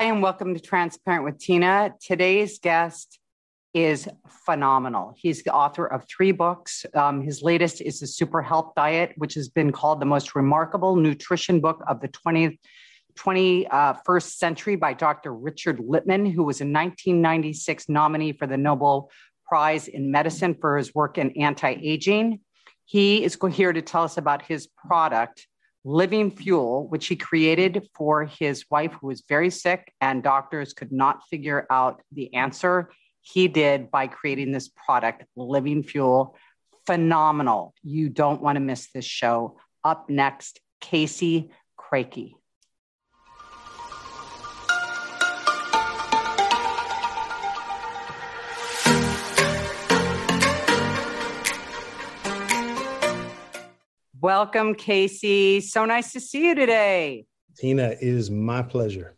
Hi, and welcome to Transparent with Tina. Today's guest is phenomenal. He's the author of three books. Um, his latest is The Super Health Diet, which has been called the most remarkable nutrition book of the 20th, 21st century by Dr. Richard Lippman, who was a 1996 nominee for the Nobel Prize in Medicine for his work in anti aging. He is here to tell us about his product, Living Fuel, which he created for his wife who was very sick and doctors could not figure out the answer. He did by creating this product, Living Fuel. Phenomenal. You don't want to miss this show. Up next, Casey Craichy. Welcome, Casey. So nice to see you today. Tina, it is my pleasure.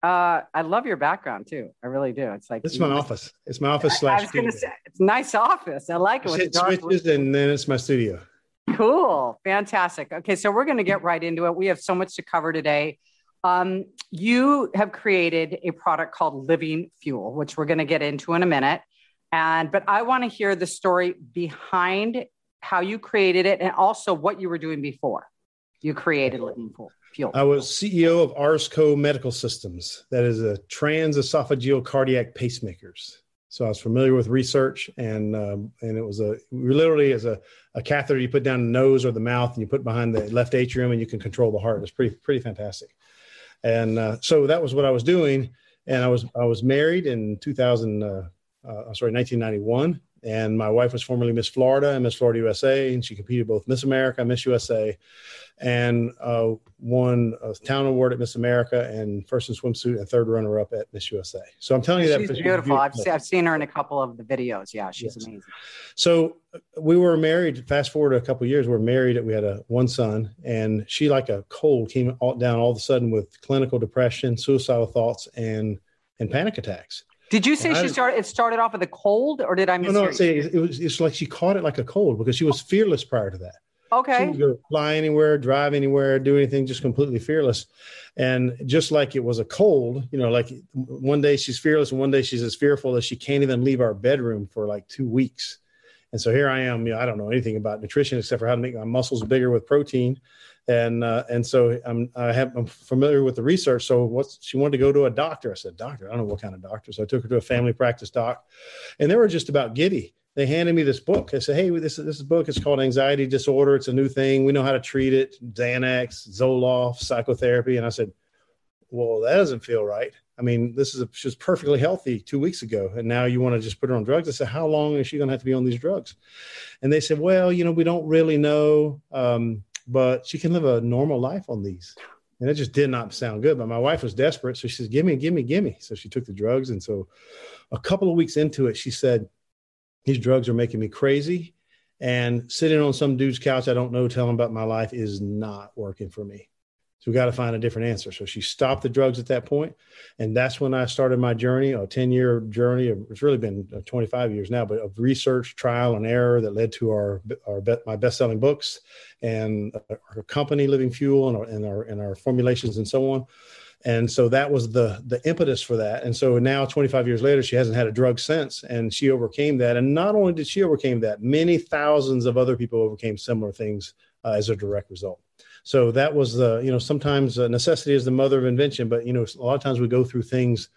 Uh, I love your background too. I really do. It's like it's my office. It's my office slash. I was going to say it's a nice office. I like it. With switches, and then it's my studio. Cool, fantastic. Okay, so we're going to get right into it. We have so much to cover today. Um, you have created a product called Living Fuel, which we're going to get into in a minute. And but I want to hear the story behind how you created it, and also what you were doing before you created Living Fuel. I was CEO of Arzco Medical Systems. That is a transesophageal cardiac pacemakers. So I was familiar with research, and um, and it was a literally as a, a catheter you put down the nose or the mouth, and you put behind the left atrium, and you can control the heart. It's pretty pretty fantastic. And uh, so that was what I was doing. And I was I was married in 2000. Uh, uh, sorry, 1991, and my wife was formerly Miss Florida and Miss Florida USA, and she competed both Miss America, Miss USA, and uh, won a town award at Miss America and first in swimsuit and third runner up at Miss USA. So I'm telling you that she's beautiful. beautiful. I've, seen, I've seen her in a couple of the videos. Yeah, she's yes. amazing. So uh, we were married. Fast forward a couple years, we are married. We had a one son, and she like a cold came all, down all of a sudden with clinical depression, suicidal thoughts, and and panic attacks. Did you say she started? It started off with a cold, or did I miss? No, no. Say it was. It's like she caught it like a cold because she was fearless prior to that. Okay. She would go fly anywhere, drive anywhere, do anything, just completely fearless. And just like it was a cold, you know, like one day she's fearless and one day she's as fearful that she can't even leave our bedroom for like two weeks. And so here I am, you know, I don't know anything about nutrition except for how to make my muscles bigger with protein and uh, and so I'm I have I'm familiar with the research. So what's she wanted to go to a doctor? I said, doctor, I don't know what kind of doctor. So I took her to a family practice doc, and they were just about giddy. They handed me this book. I said, hey, this this is book. It's called Anxiety Disorder. It's a new thing. We know how to treat it. Xanax, Zoloft, psychotherapy. And I said, well, that doesn't feel right. I mean, this is a, she was perfectly healthy two weeks ago, and now you want to just put her on drugs. I said, how long is she going to have to be on these drugs? And they said, well, you know, we don't really know. Um, but she can live a normal life on these. And it just did not sound good. But my wife was desperate. So she says, Give me, give me, give me. So she took the drugs. And so a couple of weeks into it, she said, These drugs are making me crazy. And sitting on some dude's couch I don't know, telling about my life is not working for me. So we got to find a different answer. So she stopped the drugs at that point, and that's when I started my journey, a ten-year journey. It's really been uh, 25 years now, but of research, trial, and error that led to our our my best-selling books and our company, Living Fuel, and our and our and our formulations and so on. And so that was the the impetus for that. And so now, 25 years later, she hasn't had a drug since, and she overcame that. And not only did she overcame that, many thousands of other people overcame similar things uh, as a direct result. So that was the, you know, sometimes uh, necessity is the mother of invention, but, you know, a lot of times we go through things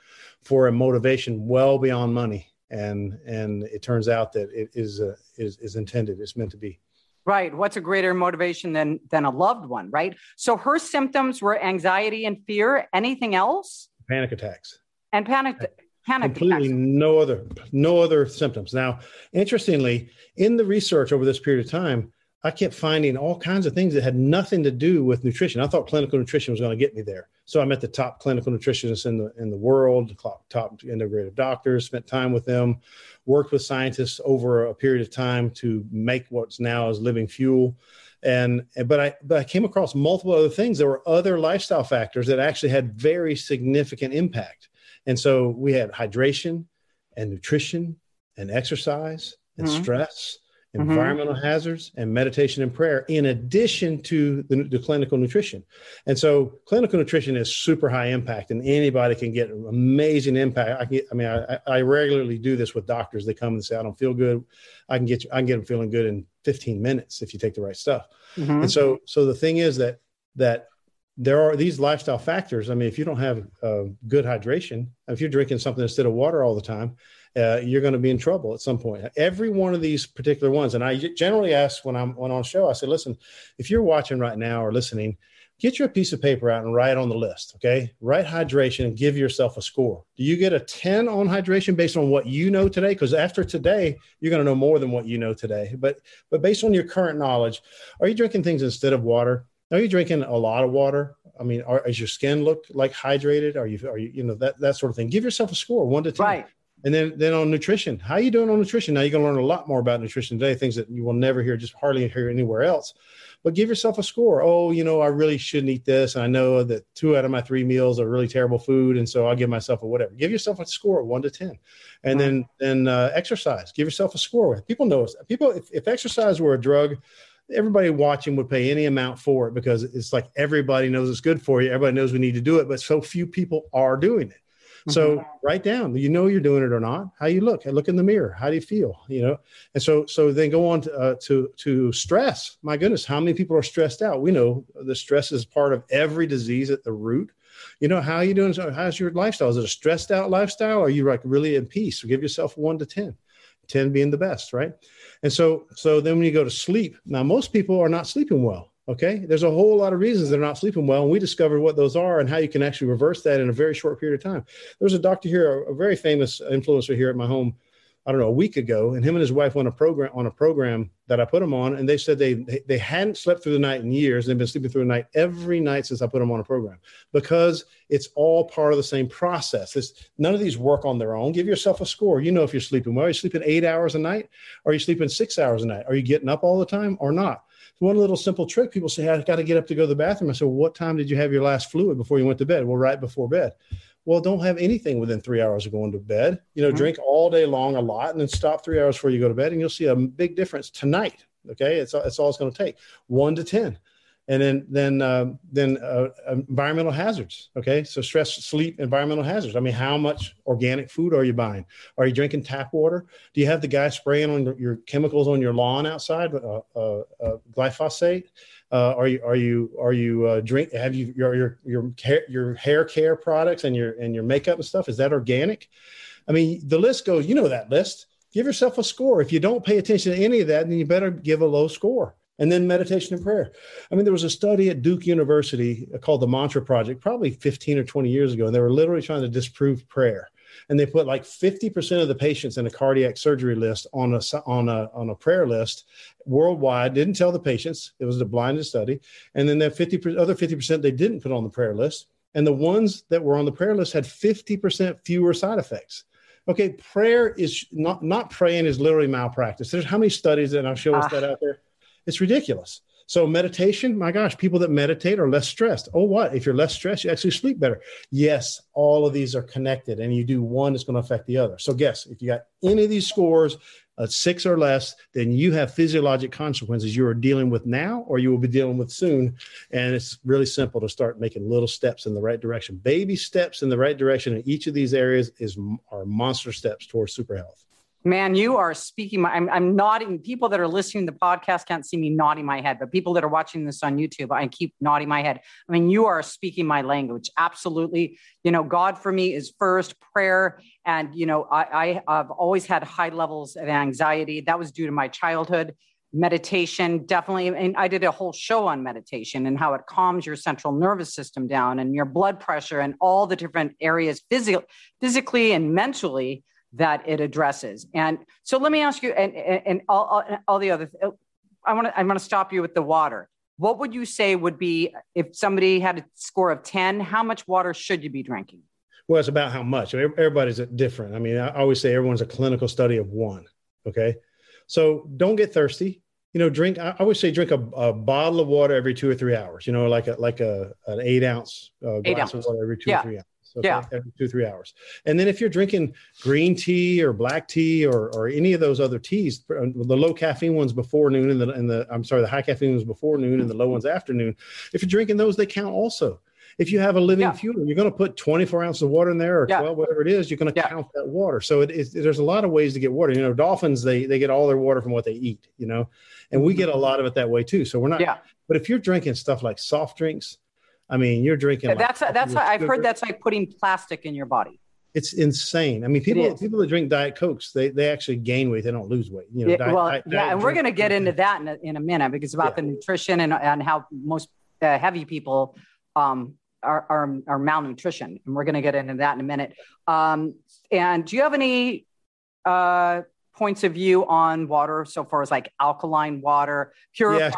for a motivation well beyond money. And, and it turns out that it is, uh, is, is intended, it's meant to be. Right. What's a greater motivation than than a loved one, right? So her symptoms were anxiety and fear. Anything else? Panic attacks. And panic panic completely attacks. no other no other symptoms. Now, interestingly, in the research over this period of time, I kept finding all kinds of things that had nothing to do with nutrition. I thought clinical nutrition was going to get me there. So I met the top clinical nutritionists in the in the world, top integrative doctors, spent time with them, worked with scientists over a period of time to make what's now is living fuel. And but I but I came across multiple other things. There were other lifestyle factors that actually had very significant impact. And so we had hydration and nutrition and exercise and mm-hmm. stress mm-hmm. environmental hazards, and meditation and prayer, in addition to the, the, clinical nutrition. And so, clinical nutrition is super high impact, and anybody can get amazing impact. I, can, I mean, I, I regularly do this with doctors. They come and say, "I don't feel good." I can get you, I can get them feeling good in 15 minutes if you take the right stuff. Mm-hmm. And so, so the thing is that that there are these lifestyle factors. I mean, if you don't have uh, good hydration, if you're drinking something instead of water all the time, uh, you're going to be in trouble at some point. Every one of these particular ones, and I generally ask when I'm when on show, I say, listen, if you're watching right now or listening, get your piece of paper out and write on the list. Okay, write hydration and give yourself a score. Do you get a 10 on hydration based on what you know today? Because after today, you're going to know more than what you know today. But but based on your current knowledge, are you drinking things instead of water? Are you drinking a lot of water? I mean, are, is your skin look like hydrated? Are you, are you, you know, that, that sort of thing? Give yourself a score, one to 10. Right. And then, then on nutrition, how are you doing on nutrition? Now you're going to learn a lot more about nutrition today, things that you will never hear, just hardly hear anywhere else. But give yourself a score. Oh, you know, I really shouldn't eat this. And I know that two out of my three meals are really terrible food, and so I'll give myself a whatever. Give yourself a score, one to ten, and then then uh, exercise. Give yourself a score. With People know people. If, if exercise were a drug, everybody watching would pay any amount for it because it's like everybody knows it's good for you. Everybody knows we need to do it, but so few people are doing it. So mm-hmm. write down, you know, you're doing it or not. How you look, look in the mirror. How do you feel? You know, and so so then go on to uh, to, to stress. My goodness, how many people are stressed out? We know the stress is part of every disease at the root. You know, how are you doing? How's your lifestyle? Is it a stressed out lifestyle? Or are you like really in peace? So give yourself one to ten. 10 being the best, right? And so, so then when you go to sleep, now most people are not sleeping well. Okay. There's a whole lot of reasons they're not sleeping well. And we discovered what those are and how you can actually reverse that in a very short period of time. There was a doctor here, a, very famous influencer here at my home I don't know, a week ago, and him and his wife went a program on a program that I put them on, and they said they they hadn't slept through the night in years. They've been sleeping through the night every night since I put them on a program because it's all part of the same process. It's, none of these work on their own. Give yourself a score. You know if you're sleeping well. Are you sleeping eight hours a night? Are you sleeping six hours a night? Are you getting up all the time or not? One little simple trick. People say, "I got to get up to go to the bathroom." I said, well, "What time did you have your last fluid before you went to bed?" Well, right before bed well, don't have anything within three hours of going to bed. You know, mm-hmm. drink all day long a lot and then stop three hours before you go to bed, and you'll see a big difference tonight. Okay, it's it's all it's going to take one to ten, and then then uh, then uh, environmental hazards. Okay, so stress, sleep, environmental hazards. I mean, how much organic food are you buying? Are you drinking tap water? Do you have the guy spraying on your chemicals on your lawn outside, uh, uh, uh glyphosate? Uh, are you are you are you drink? Have you your your your hair, your hair care products and your and your makeup and stuff? Is that organic? I mean, the list goes. You know that list. Give yourself a score. If you don't pay attention to any of that, then you better give a low score. And then meditation and prayer. I mean, there was a study at Duke University called the Mantra Project, probably 15 or 20 years ago, and they were literally trying to disprove prayer. And they put like 50% of the patients in a cardiac surgery list on a on a on a prayer list worldwide. Didn't tell the patients. It was a blinded study. And then that 50 other 50% they didn't put on the prayer list. And the ones that were on the prayer list had 50% fewer side effects. Okay prayer is not not praying is literally malpractice. There's how many studies and i'll show us ah. that out there it's ridiculous so meditation, my gosh, people that meditate are less stressed. Oh, what? If you're less stressed, you actually sleep better. Yes, all of these are connected, and you do one, it's going to affect the other. So guess if you got any of these scores, a six or less, then you have physiologic consequences you are dealing with now or you will be dealing with soon. And it's really simple to start making little steps in the right direction. Baby steps in the right direction in each of these areas is are monster steps towards super health. Man, you are speaking. My, I'm, I'm nodding. People that are listening to the podcast can't see me nodding my head, but people that are watching this on YouTube, I keep nodding my head. I mean, you are speaking my language. Absolutely. You know, God for me is first prayer. And, you know, I, I, have always had high levels of anxiety. That was due to my childhood. Meditation, definitely. And I did a whole show on meditation and how it calms your central nervous system down and your blood pressure and all the different areas physically, physically and mentally that it addresses. And so let me ask you, and, and, all, all, all the other, I want to, I want to stop you with the water. What would you say would be if somebody had a score of 10, how much water should you be drinking? Well, it's about how much. Everybody's different. I mean, I always say everyone's a clinical study of one. Okay. So don't get thirsty. You know, drink. I always say drink a, a bottle of water every two or three hours. You know, like a like a an eight ounce uh, glass eight of water every two yeah. or three hours. Okay? Yeah. Two, three hours. And then if you're drinking green tea or black tea or, or any of those other teas, uh, the low caffeine ones before noon and the, and the, I'm sorry, the high caffeine ones before noon and the low ones afternoon, if you're drinking those, they count also. If you have a living Yeah. fuel, you're going to put 24 ounces of water in there or Yeah. 12, whatever it is, you're going to Yeah. count that water. So it is, there's a lot of ways to get water. You know, dolphins, they, they get all their water from what they eat, you know, and we get a lot of it that way too. So we're not, Yeah. but if you're drinking stuff like soft drinks, I mean, you're drinking. like That's that's I've heard that's like putting plastic in your body. It's insane. I mean, people people that drink diet cokes, they they actually gain weight. They don't lose weight. You know, Yeah, diet- well, diet- yeah, diet and we're going to get into that in a, in a minute because about the nutrition and, and how most uh, heavy people um, are, are, are malnutrition. And we're going to get into that in a minute. Um, and do you have any uh, points of view on water so far as like alkaline water, pure? Yeah,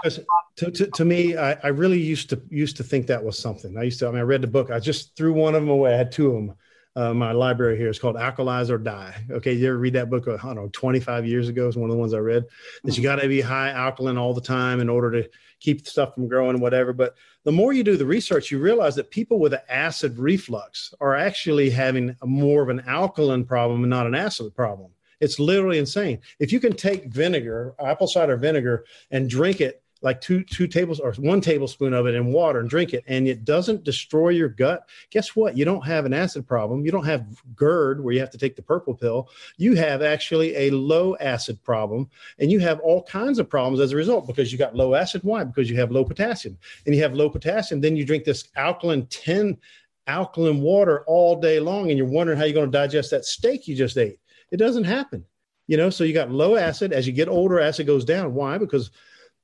to, to, to me, I, I really used to used to think that was something. I used to. I mean, I read the book. I just threw one of them away. I had two of them. Uh, my library here is called Alkalize or Die. Okay, you ever read that book? I don't know, 25 years ago is one of the ones I read. That you got to be high alkaline all the time in order to keep stuff from growing, whatever. But the more you do the research, you realize that people with an acid reflux are actually having a more of an alkaline problem and not an acid problem. It's literally insane. If you can take vinegar, apple cider vinegar, and drink it like two two tables or one tablespoon of it in water and drink it, and it doesn't destroy your gut. Guess what? You don't have an acid problem. You don't have GERD where you have to take the purple pill. You have actually a low acid problem, and you have all kinds of problems as a result because you got low acid. Why? Because you have low potassium, and you have low potassium. Then you drink this alkaline ten alkaline water all day long, and you're wondering how you're going to digest that steak you just ate. It doesn't happen. You know, so you got low acid. As you get older, acid goes down. Why? Because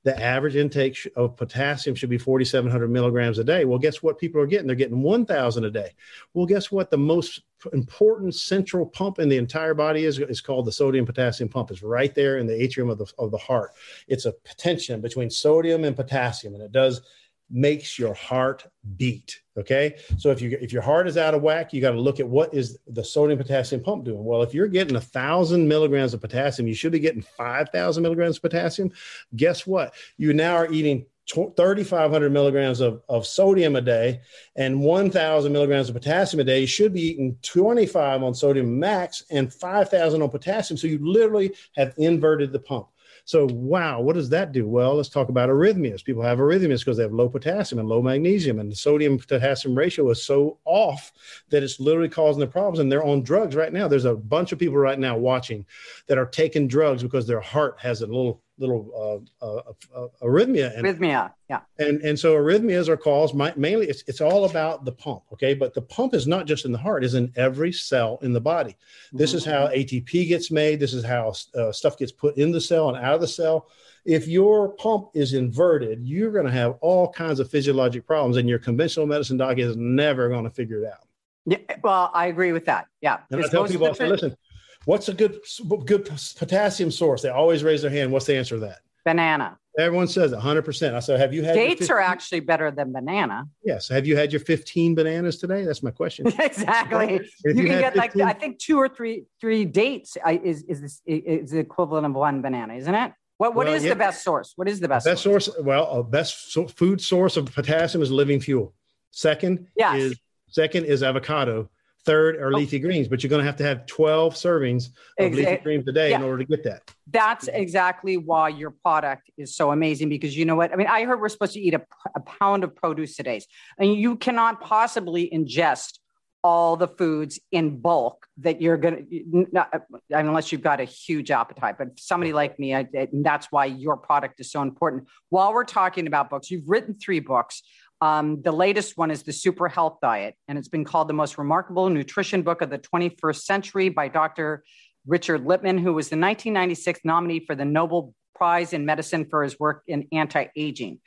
the average intake of potassium should be 4,700 milligrams a day. Well, guess what people are getting? They're getting 1,000 a day. Well, guess what? The most important central pump in the entire body is, is called the sodium potassium pump. It's right there in the atrium of the, of the heart. It's a tension between sodium and potassium, and it does makes your heart beat. Okay. So if you if your heart is out of whack, you got to look at what is the sodium potassium pump doing. Well, if you're getting a thousand milligrams of potassium, you should be getting five thousand milligrams of potassium. Guess what? You now are eating 3,500 milligrams of, of sodium a day and 1,000 milligrams of potassium a day. You should be eating 25 on sodium max and 5,000 on potassium. So you literally have inverted the pump. So, wow, what does that do? Well, let's talk about arrhythmias. People have arrhythmias because they have low potassium and low magnesium, and the sodium potassium ratio is so off that it's literally causing the problems. And they're on drugs right now. There's a bunch of people right now watching that are taking drugs because their heart has a little little uh, uh, uh, arrhythmia in it. Arrhythmia. Yeah. And and so arrhythmias are caused my, mainly it's it's all about the pump, okay? But the pump is not just in the heart; is in every cell in the body. This is how ATP gets made. This is how uh, stuff gets put in the cell and out of the cell. If your pump is inverted, you're going to have all kinds of physiologic problems, and your conventional medicine doc is never going to figure it out. Yeah. Well, I agree with that. Yeah. And I tell people, I say, listen, what's a good good potassium source? They always raise their hand. What's the answer to that? banana. Everyone says 100%. I said, have you had Dates are actually better than banana. Yes. Have you had your 15 bananas today? That's my question. exactly. If you you can get like I think two or three three dates is is this is the equivalent of one banana, isn't it? What what Well, is yeah. the best source? What is the best, best source well a best so- food source of potassium is living fuel second Yes. is second is avocado third are Oh. leafy greens but you're going to have to have 12 servings of leafy greens a day in order to get that That's exactly why your product is so amazing because you know what? I mean, I heard we're supposed to eat a, a pound of produce a day, and you cannot possibly ingest all the foods in bulk that you're going to, uh, unless you've got a huge appetite. But somebody like me, I, and that's why your product is so important. While we're talking about books, you've written three books. Um, the latest one is the Super Health Diet, and it's been called the most remarkable nutrition book of the 21st century by Dr. Richard Lippman, who was the 1996 nominee for the Nobel Prize in Medicine for his work in anti-aging.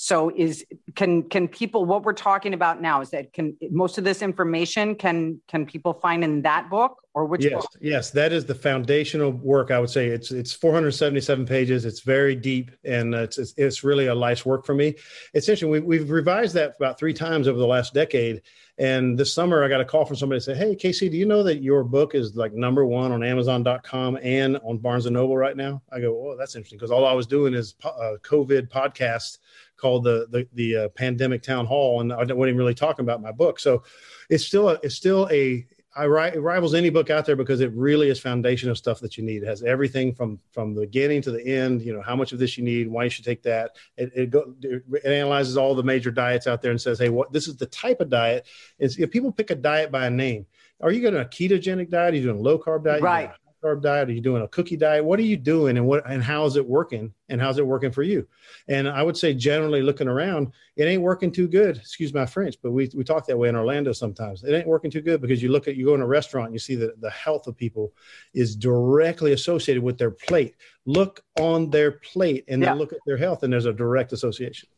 So is can can people what we're talking about now is that can most of this information can can people find in that book or which yes book? yes that is the foundational work i would say. It's it's 477 pages. It's very deep and it's it's, it's really a life's work for me. Essentially we, we've revised that about three times over the last decade. And this summer i got a call from somebody that said hey casey do you know that your book is like number one on amazon.com and on barnes and noble right now? I go oh that's interesting because all i was doing is po- uh, covid podcast called the the, the uh, pandemic town hall, and I wasn't even really talking about my book. So it's still a, it's still a I write, it rivals any book out there because it really is foundation of stuff that you need. It has everything from from the beginning to the end. You know how much of this you need, why you should take that. It it, go, it analyzes all the major diets out there and says, hey, what this is the type of diet. Is if people pick a diet by a name, are you going to a ketogenic diet? Are you doing a low carb diet? Right carb diet? Are you doing a cookie diet? What are you doing and what and how is it working? And how's it working for you? And I would say generally looking around, it ain't working too good. Excuse my French, but we, we talk that way in Orlando sometimes. It ain't working too good because you look at you go in a restaurant and you see that the health of people is directly associated with their plate. Look on their plate and yeah. then look at their health, and there's a direct association.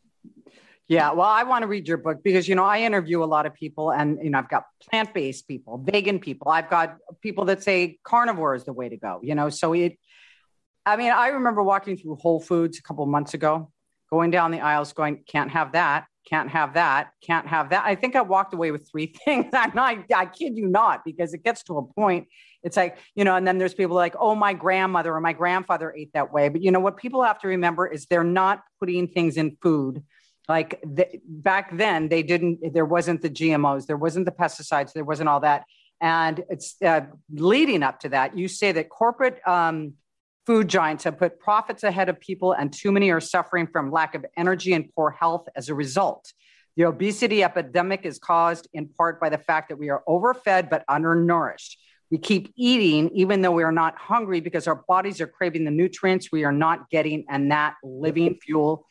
Yeah, well, I want to read your book because you know I interview a lot of people, and you know I've got plant-based people, vegan people. I've got people that say carnivore is the way to go. You know, so it. I mean, I remember walking through Whole Foods a couple months ago, going down the aisles, going, "Can't have that, can't have that, can't have that." I think I walked away with three things. I'm not, I kid you not, because it gets to a point. It's like you know, and then there's people like, "Oh, my grandmother or my grandfather ate that way." But you know what people have to remember is they're not putting things in food like the, back then, they didn't. There wasn't the GMOs, there wasn't the pesticides, there wasn't all that. And it's uh, leading up to that. You say that corporate um, food giants have put profits ahead of people, and too many are suffering from lack of energy and poor health as a result. The obesity epidemic is caused in part by the fact that we are overfed but undernourished. We keep eating even though we are not hungry because our bodies are craving the nutrients we are not getting, and that living fuel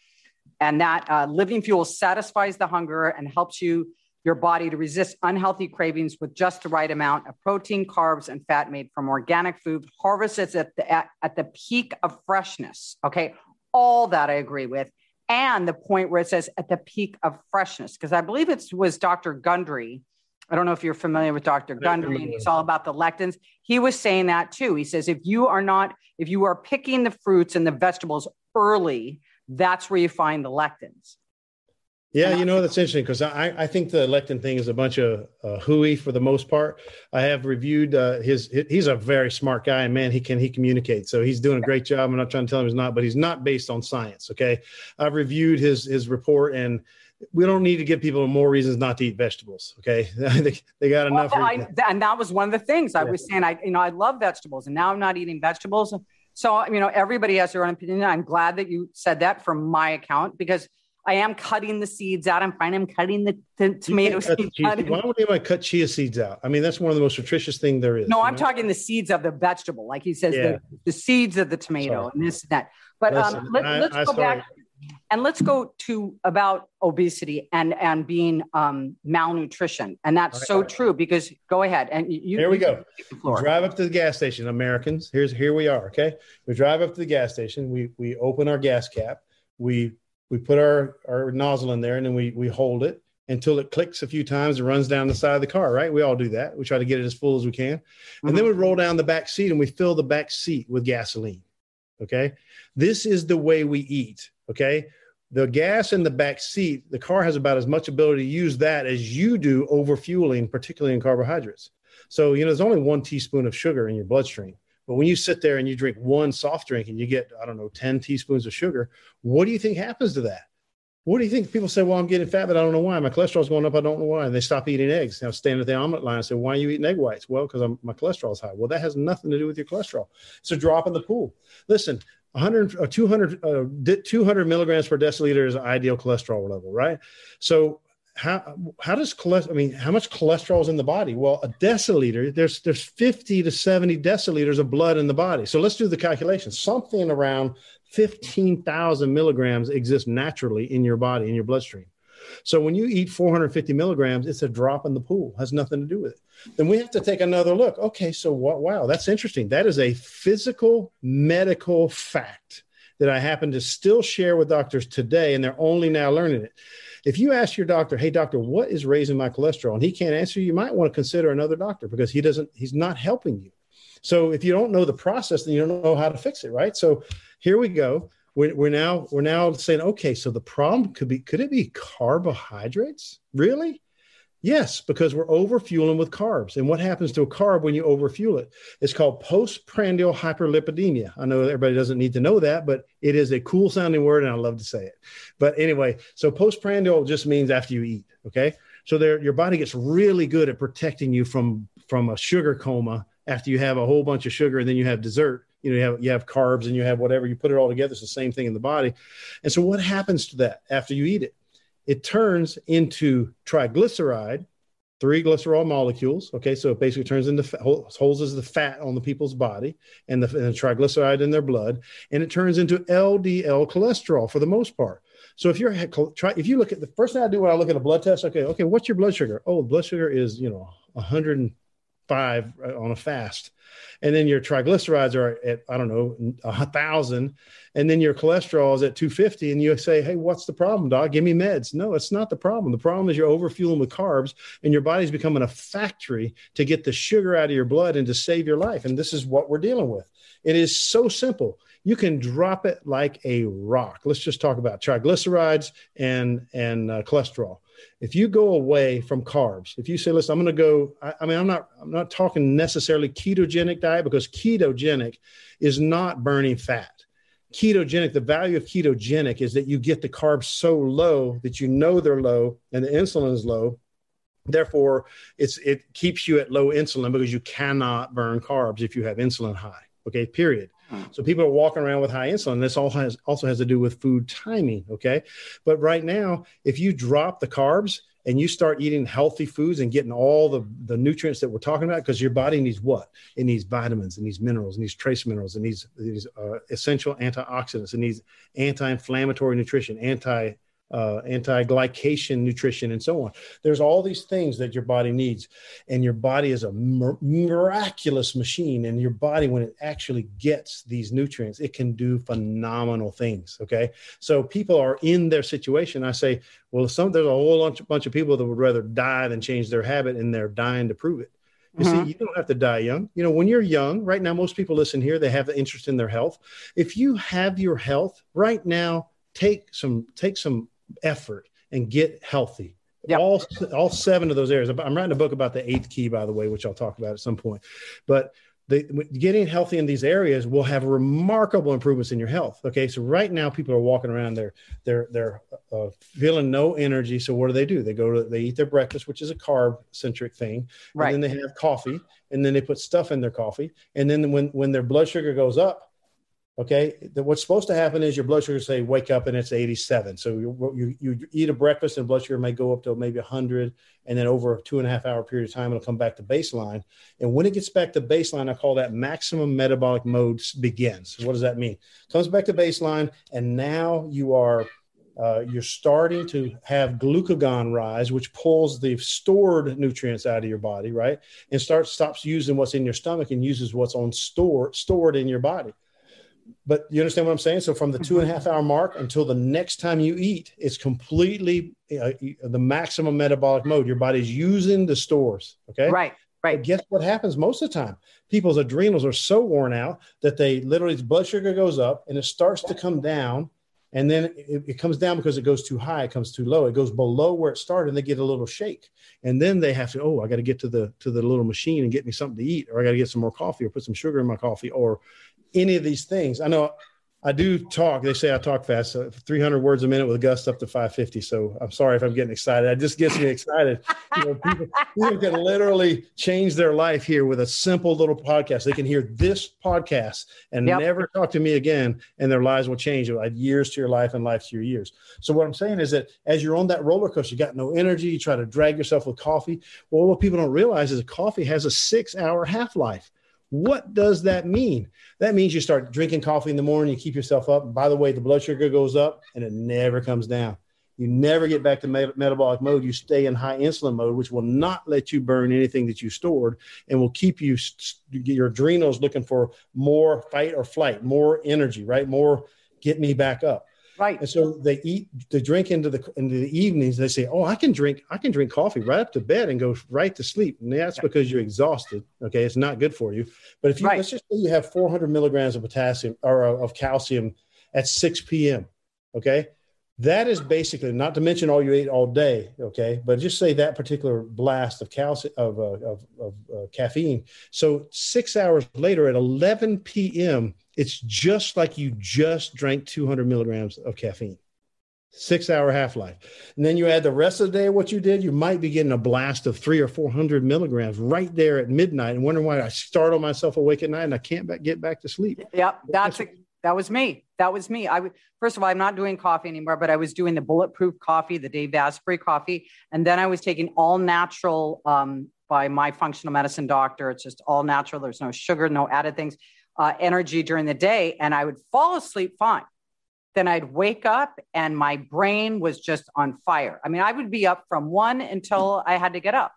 and that uh, living fuel satisfies the hunger and helps you your body to resist unhealthy cravings with just the right amount of protein, carbs, and fat made from organic food, harvested at the, at, at the peak of freshness. Okay, all that I agree with. And the point where it says at the peak of freshness, because I believe it was Dr. Gundry. I don't know if you're familiar with Dr. Gundry, and he's all about the lectins. He was saying that too. He says if you are not, if you are picking the fruits and the vegetables early, that's where you find the lectins. Yeah, you know that's interesting because I, I think the lectin thing is a bunch of uh, hooey for the most part. I have reviewed uh, his. He's a very smart guy, and man, he can he communicates. So he's doing a great job. I'm not trying to tell him he's not, but he's not based on science. Okay, I've reviewed his his report, and we don't need to give people more reasons not to eat vegetables. Okay, they, they got enough. Well, I, and that was one of the things I was saying. I you know I love vegetables, and now I'm not eating vegetables. So, you know, everybody has their own opinion. I'm glad that you said that from my account because I am cutting the seeds out. I'm fine. I'm cutting the, the tomato seeds out. Why would anybody cut chia seeds out? I mean, that's one of the most nutritious thing there is. No, I'm know? talking the seeds of the vegetable. Like he says, yeah. the, the seeds of the tomato Sorry. and this and that. But Listen, um, let, us go back and let's go to about obesity and and being um, malnutrition. And that's okay. so true because go ahead. And you here we go. drive up to the gas station americans. Here's here we are okay? We drive up to the gas station. We we open our gas cap. We we put our our nozzle in there and then we we hold it until it clicks a few times and runs down the side of the car right? We all do that. We try to get it as full as we can. Mm-hmm. and then we roll down the back seat and we fill the back seat with gasoline okay? This is the way we eat okay the gas in the back seat, the car has about as much ability to use that as you do over fueling, particularly in carbohydrates. So, you know, there's only one teaspoon of sugar in your bloodstream. But when you sit there and you drink one soft drink and you get, I don't know, 10 teaspoons of sugar, what do you think happens to that? What do you think? People say, well, I'm getting fat, but I don't know why. My cholesterol's going up. I don't know why. And they stop eating eggs. Now, stand at the omelet line and say, why are you eating egg whites? Well, because my cholesterol's high. Well, that has nothing to do with your cholesterol. It's a drop in the pool. Listen, 100 uh, 200 uh, 200 milligrams per deciliter is ideal cholesterol level right? So how how does cholesterol i mean how much cholesterol is in the body? Well a deciliter there's there's 50 to 70 deciliters of blood in the body. So let's do the calculation. Something around 15,000 milligrams exists naturally in your body in your bloodstream so when you eat 450 milligrams, it's a drop in the pool, has nothing to do with it. Then we have to take another look. Okay, so what? Wow, that's interesting. That is a physical medical fact that I happen to still share with doctors today, and they're only now learning it. If you ask your doctor, "Hey, doctor, what is raising my cholesterol?" and he can't answer, you might want to consider another doctor because he doesn't. He's not helping you. So if you don't know the process, then you don't know how to fix it, right? So here we go we're, we're now we're now saying okay so the problem could be could it be carbohydrates really Yes, because we're overfueling with carbs. And what happens to a carb when you overfuel it? It's called postprandial hyperlipidemia. I know everybody doesn't need to know that, but it is a cool sounding word and I love to say it. But anyway, so postprandial just means after you eat. Okay. So there, your body gets really good at protecting you from from a sugar coma after you have a whole bunch of sugar and then you have dessert you know you have you have carbs and you have whatever you put it all together it's the same thing in the body. And so what happens to that after you eat it? It turns into triglyceride three glycerol molecules okay? So it basically turns into holds as the fat on the people's body and the, and the triglyceride in their blood and it turns into ldl cholesterol for the most part. So if you're if you look at the first thing I do when I look at a blood test, okay, okay, what's your blood sugar? Oh, blood sugar is you know 100 five uh, on a fast. And then your triglycerides are at i don't know a thousand. And then your cholesterol is at 250 and you say hey what's the problem doc give me meds. No it's not the problem. The problem is you're overfueling with carbs and your body's becoming a factory to get the sugar out of your blood and to save your life. And this is what we're dealing with. It is so simple. You can drop it like a rock. Let's just talk about triglycerides and and uh, cholesterol if you go away from carbs, if you say, listen, I'm going to go, I, I, mean, I'm not, I'm not talking necessarily ketogenic diet because ketogenic is not burning fat. Ketogenic, the value of ketogenic is that you get the carbs so low that you know they're low and the insulin is low. Therefore, it's it keeps you at low insulin because you cannot burn carbs if you have insulin high. Okay, period. Hmm. So people are walking around with high insulin. This all has also has to do with food timing. Okay, but right now, if you drop the carbs and you start eating healthy foods and getting all the, the nutrients that we're talking about, because your body needs what? It needs vitamins and these minerals and these trace minerals and these, these uh, essential antioxidants and these anti-inflammatory nutrition, anti uh, anti-glycation nutrition and so on there's all these things that your body needs and your body is a mir- miraculous machine and your body when it actually gets these nutrients it can do phenomenal things okay so people are in their situation i say well some there's a whole bunch, bunch of people that would rather die than change their habit and they're dying to prove it you mm-hmm. see, you don't have to die young. You know, when you're young, right now, most people listen here, they have the interest in their health. If you have your health right now, take some take some effort and get healthy. Yep. All all seven of those areas. I'm writing a book about the eighth key, by the way, which I'll talk about at some point. But the, getting healthy in these areas will have remarkable improvements in your health. Okay, so right now people are walking around they're they're they're uh, feeling no energy. So what do they do? They go to they eat their breakfast, which is a carb centric thing, right. and then they have coffee, and then they put stuff in their coffee, and then when when their blood sugar goes up, Okay, the, what's supposed to happen is your blood sugar say wake up and it's 87. So you, you, you eat a breakfast and blood sugar may go up to maybe 100, and then over a two and a half hour period of time it'll come back to baseline. And when it gets back to baseline, I call that maximum metabolic mode begins. what does that mean? Comes back to baseline, and now you are uh, you're starting to have glucagon rise, which pulls the stored nutrients out of your body, right? And starts stops using what's in your stomach and uses what's on store stored in your body but you understand what I'm saying? So from the two and a mm-hmm. half hour mark until the next time you eat, it's completely uh, the maximum metabolic mode. Your body's using the stores. Okay. Right. Right. But guess what happens most of the time? People's adrenals are so worn out that they literally blood sugar goes up and it starts to come down. And then it, it comes down because it goes too high, it comes too low. It goes below where it started, and they get a little shake. And then they have to, oh, I got to get to the to the little machine and get me something to eat, or I got to get some more coffee, or put some sugar in my coffee, or any of these things. I know I do talk. They say I talk fast, so 300 words a minute with a gust up to 550. So I'm sorry if I'm getting excited. It just gets me excited. You know, people, people, can literally change their life here with a simple little podcast. They can hear this podcast and yep. never talk to me again, and their lives will change. Add years to your life and life to your years. So what I'm saying is that as you're on that roller coaster, you got no energy. You try to drag yourself with coffee. Well, what people don't realize is coffee has a six-hour half-life. What does that mean? That means you start drinking coffee in the morning, you keep yourself up. By the way, the blood sugar goes up and it never comes down. You never get back to met- metabolic mode. You stay in high insulin mode, which will not let you burn anything that you stored and will keep you your adrenals looking for more fight or flight, more energy, right? More get me back up. Right. And so they eat, they drink into the into the evenings. They say, "Oh, I can drink, I can drink coffee right up to bed and go right to sleep." And that's yeah. because you're exhausted. Okay, it's not good for you. But if you right. let's just say you have 400 milligrams of potassium or of calcium at 6 p.m. Okay, That is basically not to mention all you ate all day, okay? But just say that particular blast of calcium of, uh, of, of uh, caffeine. So six hours later at 11 p.m., it's just like you just drank 200 milligrams of caffeine. Six hour half life. And then you add the rest of the day what you did, you might be getting a blast of three or 400 milligrams right there at midnight and wondering why I startle myself awake at night and I can't back, get back to sleep. Yep. That's, a, that was me. That was me. I first of all, I'm not doing coffee anymore, but I was doing the bulletproof coffee, the Dave Asprey coffee, and then I was taking all natural um, by my functional medicine doctor. It's just all natural. There's no sugar, no added things. Uh, energy during the day, and I would fall asleep fine. Then I'd wake up and my brain was just on fire. I mean, I would be up from one until I had to get up,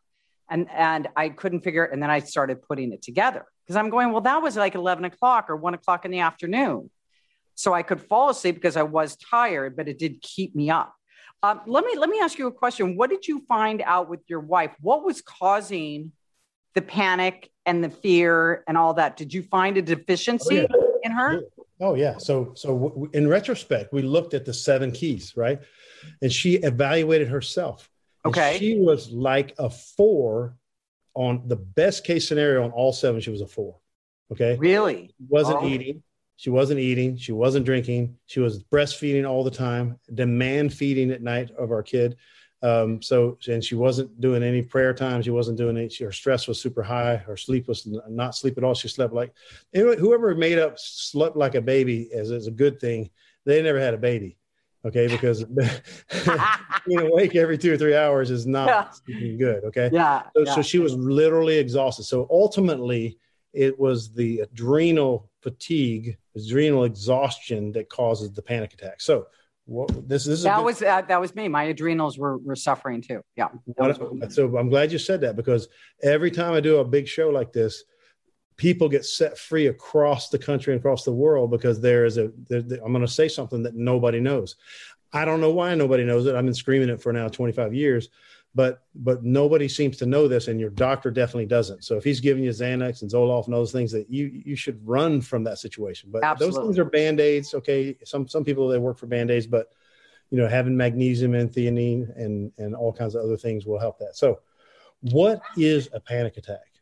and and I couldn't figure it. And then I started putting it together because I'm going, well, that was like 11 o'clock or one o'clock in the afternoon. So I could fall asleep because I was tired, but it did keep me up. Um, let me let me ask you a question. What did you find out with your wife? What was causing the panic and the fear and all that? Did you find a deficiency oh, yeah. in her? Oh yeah. So so w- in retrospect, we looked at the seven keys, right? And she evaluated herself. Okay. She was like a four on the best case scenario on all seven. She was a four. Okay. Really? Wasn't oh. eating she wasn't eating. She wasn't drinking. She was breastfeeding all the time, demand feeding at night of our kid. Um, so, and she wasn't doing any prayer time. She wasn't doing any, her stress was super high. Her sleep was not sleep at all. She slept like, anyway, whoever made up slept like a baby as, as a good thing, they never had a baby. Okay. Because being awake every two or three hours is not yeah. good. Okay. Yeah so, yeah. so she was literally exhausted. So ultimately, it was the adrenal fatigue, adrenal exhaustion that causes the panic attack. So, what, this, this is that was uh, that was me. My adrenals were were suffering too. Yeah. What, so I'm glad you said that because every time I do a big show like this, people get set free across the country and across the world because there is a. There, I'm going to say something that nobody knows. I don't know why nobody knows it. I've been screaming it for now 25 years but but nobody seems to know this and your doctor definitely doesn't so if he's giving you xanax and zoloft and those things that you you should run from that situation but Absolutely. those things are band-aids okay some some people they work for band-aids but you know having magnesium and theanine and and all kinds of other things will help that so what is a panic attack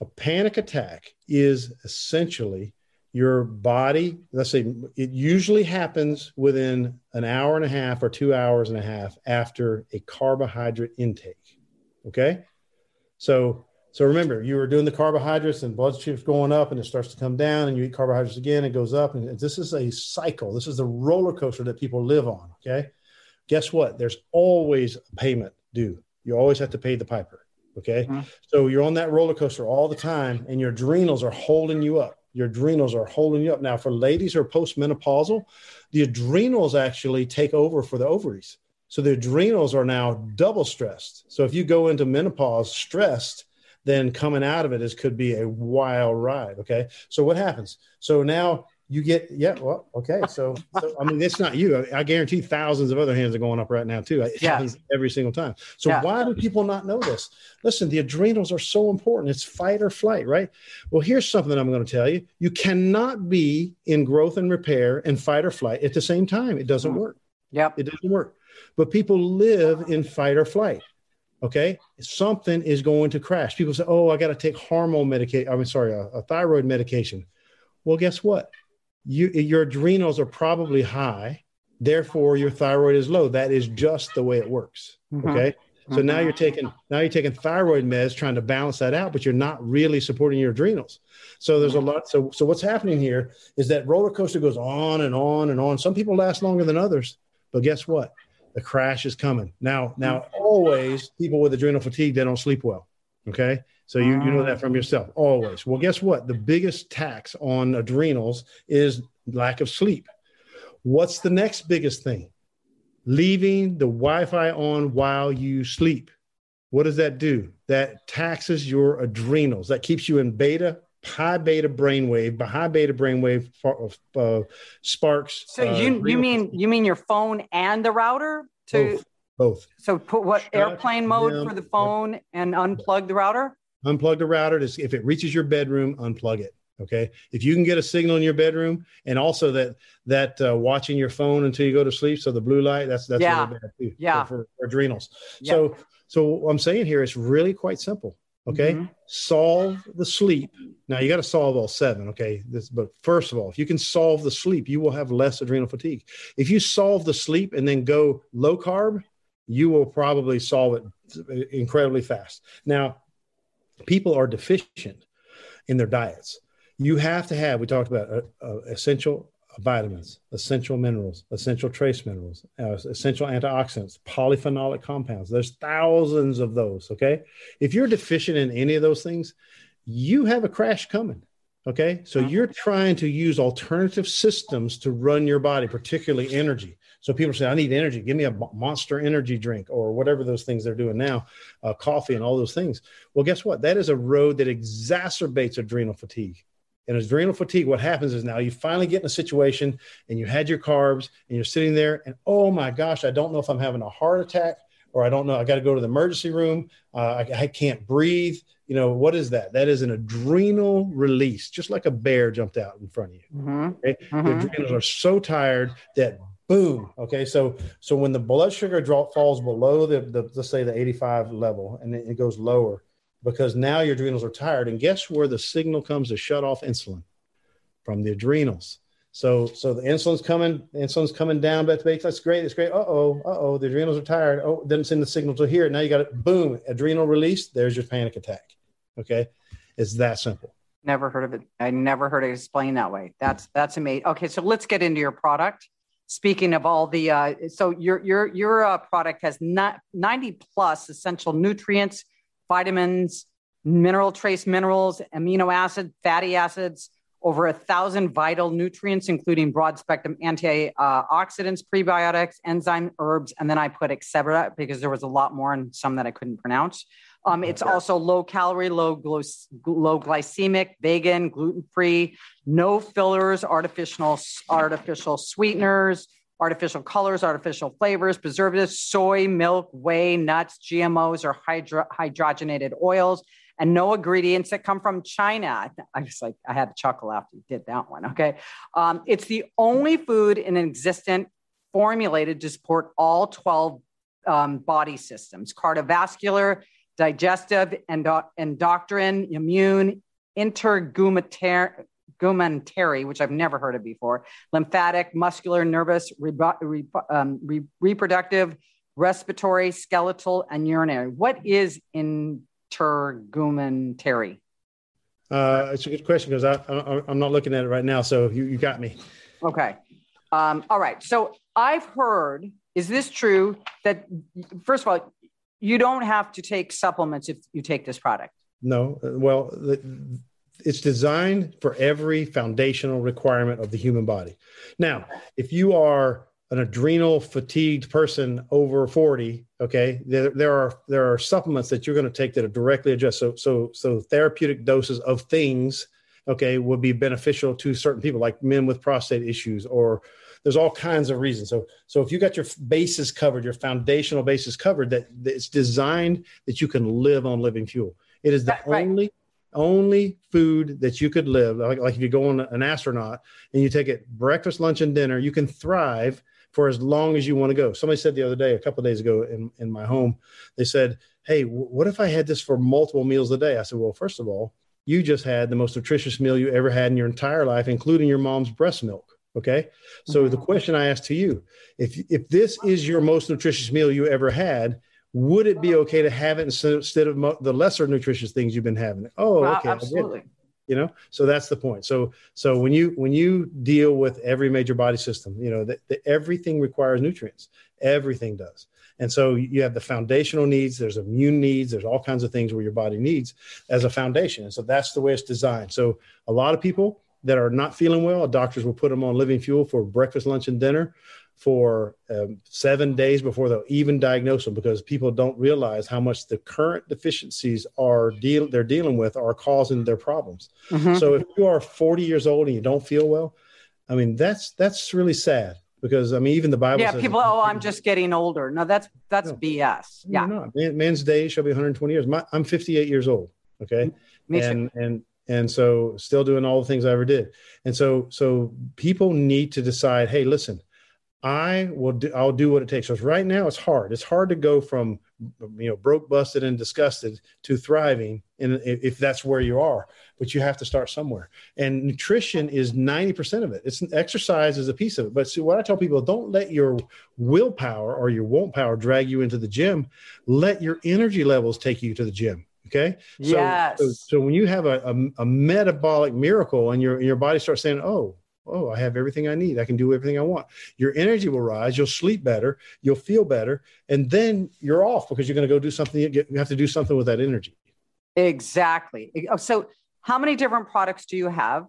a panic attack is essentially your body, let's say it usually happens within an hour and a half or two hours and a half after a carbohydrate intake. Okay. So, so remember, you were doing the carbohydrates and blood sugar's going up and it starts to come down and you eat carbohydrates again, it goes up. And this is a cycle. This is the roller coaster that people live on. Okay. Guess what? There's always a payment due. You always have to pay the piper. Okay. Mm-hmm. So you're on that roller coaster all the time and your adrenals are holding you up your adrenals are holding you up. Now, for ladies who are postmenopausal, the adrenals actually take over for the ovaries. So the adrenals are now double stressed. So if you go into menopause stressed, then coming out of it is could be a wild ride. Okay. So what happens? So now you get yeah well okay so, so i mean it's not you. I, I, guarantee thousands of other hands are going up right now too. It yeah. happens every single time. So yeah. why do people not know this? Listen the adrenals are so important. It's fight or flight right? Well here's something i'm going to tell you. You cannot be in growth and repair and fight or flight at the same time. It doesn't mm. work. Yeah it doesn't work. But people live in fight or flight okay? Something is going to crash. People say oh i got to take hormone medication i'm sorry a, a thyroid medication. Well guess what you, your adrenals are probably high therefore your thyroid is low. That is just the way it works mm-hmm. okay? So mm-hmm. now you're taking now you're taking thyroid meds trying to balance that out but you're not really supporting your adrenals. So there's a lot so so what's happening here is that roller coaster goes on and on and on. Some people last longer than others but guess what? The crash is coming. Now now always people with adrenal fatigue they don't sleep well okay so you, you know that from yourself always. Well, guess what? The biggest tax on adrenals is lack of sleep. What's the next biggest thing? Leaving the Wi Fi on while you sleep. What does that do? That taxes your adrenals. That keeps you in beta, high beta brainwave, high beta brainwave uh, sparks. So uh, you you mean you mean your phone and the router to both. both. So put what Shut airplane mode for the phone and unplug the router? Unplug the router. To, if it reaches your bedroom, unplug it. Okay, if you can get a signal in your bedroom, and also that that uh, watching your phone until you go to sleep, so the blue light that's that's yeah. really bad too. Yeah, for, for, adrenals. Yeah. So so what I'm saying here is really quite simple. Okay, mm-hmm. solve the sleep. Now you got to solve all seven. Okay, this but first of all, if you can solve the sleep, you will have less adrenal fatigue. If you solve the sleep and then go low carb, you will probably solve it incredibly fast. Now, people are deficient in their diets. You have to have we talked about uh, uh, essential vitamins essential minerals essential trace minerals uh, essential antioxidants polyphenolic compounds. There's thousands of those okay? If you're deficient in any of those things you have a crash coming okay? So mm-hmm. you're trying to use alternative systems to run your body particularly energy so people say, I need energy. Give me a monster energy drink or whatever those things they're doing now, uh, coffee and all those things. Well, guess what? That is a road that exacerbates adrenal fatigue and adrenal fatigue, what happens is now you finally get in a situation and you had your carbs and you're sitting there and oh my gosh, I don't know if I'm having a heart attack or I don't know, I got to go to the emergency room. Uh, I, I, can't breathe. You know, what is that? That is an adrenal release, just like a bear jumped out in front of you. Mm-hmm. Okay? Mm-hmm. The adrenals are so tired that boom. Okay. So, so when the blood sugar drop falls below the, the let's say the 85 level and it goes lower, because now your adrenals are tired. And guess where the signal comes to shut off insulin? From the adrenals. So, so the insulin's coming, insulin's coming down, but that's great. It's great. Uh oh, uh oh, the adrenals are tired. Oh, didn't send the signal to here. Now you got it. Boom, adrenal release. There's your panic attack. Okay, it's that simple. Never heard of it. I never heard it explained that way. That's that's amazing. Okay, so let's get into your product. Speaking of all the, uh, so your your your uh, product has not 90 plus essential nutrients vitamins, mineral trace minerals, amino acid, fatty acids, over a thousand vital nutrients, including broad spectrum antioxidants, prebiotics, enzyme, herbs, and then I put etc. because there was a lot more and some that I couldn't pronounce. Um, it's also low calorie, low, low glycemic, vegan, gluten free, no fillers, artificial artificial sweeteners, artificial colors, artificial flavors, preservatives, soy, milk, whey, nuts, GMOs, or hydro- hydrogenated oils, and no ingredients that come from China. I was like, I had to chuckle after you did that one. Okay. Um, it's the only food in existence formulated to support all 12 um, body systems cardiovascular, digestive, endo- endocrine, immune, intergumentary which I've never heard of before, lymphatic, muscular, nervous, re- re- um, re- reproductive, respiratory, skeletal, and urinary. What is intergumentary? Uh, it's a good question because I, am not looking at it right now. So you, you got me. Okay. Um, all right. So I've heard, is this true that, first of all, you don't have to take supplements if you take this product? No. Uh, well, the, it's designed for every foundational requirement of the human body. Now, if you are an adrenal fatigued person over 40 okay there, there are there are supplements that you're going to take that are directly addressed so so so therapeutic doses of things okay would be beneficial to certain people like men with prostate issues or there's all kinds of reasons. So so if you got your bases covered your foundational bases covered that, that it's designed that you can live on living fuel. It is the only only food that you could live like, like if you go on an astronaut and you take it breakfast lunch and dinner you can thrive for as long as you want to go. Somebody said the other day a couple days ago in, in my home they said hey w- what if i had this for multiple meals a day? I said well first of all you just had the most nutritious meal you ever had in your entire life including your mom's breast milk okay so mm-hmm. the question i asked to you if if this is your most nutritious meal you ever had would it be okay to have it instead of mo- the lesser nutritious things you've been having? Oh, okay, absolutely. You know, so that's the point. So, so when you when you deal with every major body system, you know that everything requires nutrients. Everything does. And so you have the foundational needs, there's immune needs, there's all kinds of things where your body needs as a foundation. And so that's the way it's designed. So a lot of people that are not feeling well, doctors will put them on living fuel for breakfast, lunch, and dinner for um, seven days before they'll even diagnose them because people don't realize how much the current deficiencies are deal they're dealing with are causing their problems. Mm-hmm. So if you are 40 years old and you don't feel well, I mean that's that's really sad because I mean even the Bible. Yeah, says, people. Oh, I'm just getting older. No, that's that's no, BS. Yeah, Man, man's day shall be 120 years. My, I'm 58 years old. Okay, Me and too. and and so still doing all the things I ever did. And so so people need to decide, hey, listen, I will do, I'll do what it takes. Because right now it's hard. It's hard to go from you know broke, busted, and disgusted to thriving, and if that's where you are. But you have to start somewhere. And nutrition is ninety percent of it. It's exercise is a piece of it. But see, what I tell people: don't let your willpower or your won't power drag you into the gym. Let your energy levels take you to the gym. Okay. So, yes. So, so when you have a, a, a metabolic miracle and your your body starts saying, "Oh, oh, I have everything I need. I can do everything I want. Your energy will rise. You'll sleep better. You'll feel better. And then you're off because you're going to go do something. You, get, you have to do something with that energy. Exactly. Oh, so, how many different products do you have?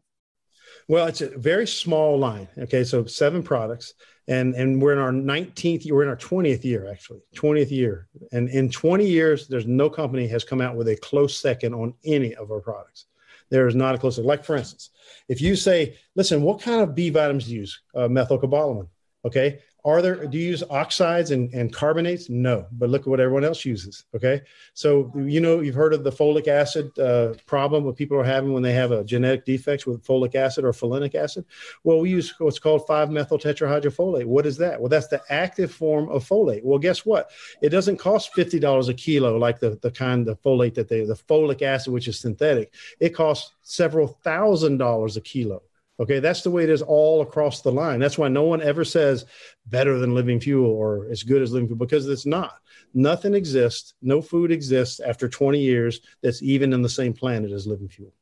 Well, it's a very small line. Okay. So, seven products. And, and we're in our 19th, we're in our 20th year, actually, 20th year. And in 20 years, there's no company has come out with a close second on any of our products. There is not a close. second Like for instance, if you say, "Listen, what kind of B vitamins do you use?" Uh, methylcobalamin. Okay, are there, do you use oxides and, and carbonates? No, but look at what everyone else uses. Okay. So, you know, you've heard of the folic acid uh, problem what people are having when they have a genetic defects with folic acid or folinic acid. Well, we use what's called 5 methyl tetrahydrofolate. What is that? Well, that's the active form of folate. Well, guess what? It doesn't cost $50 a kilo like the, the kind of folate that they, the folic acid, which is synthetic. It costs several thousand dollars a kilo. Okay, that's the way it is all across the line. That's why no one ever says better than living fuel or as good as living fuel because it's not. Nothing exists, no food exists after 20 years that's even in the same planet as living fuel.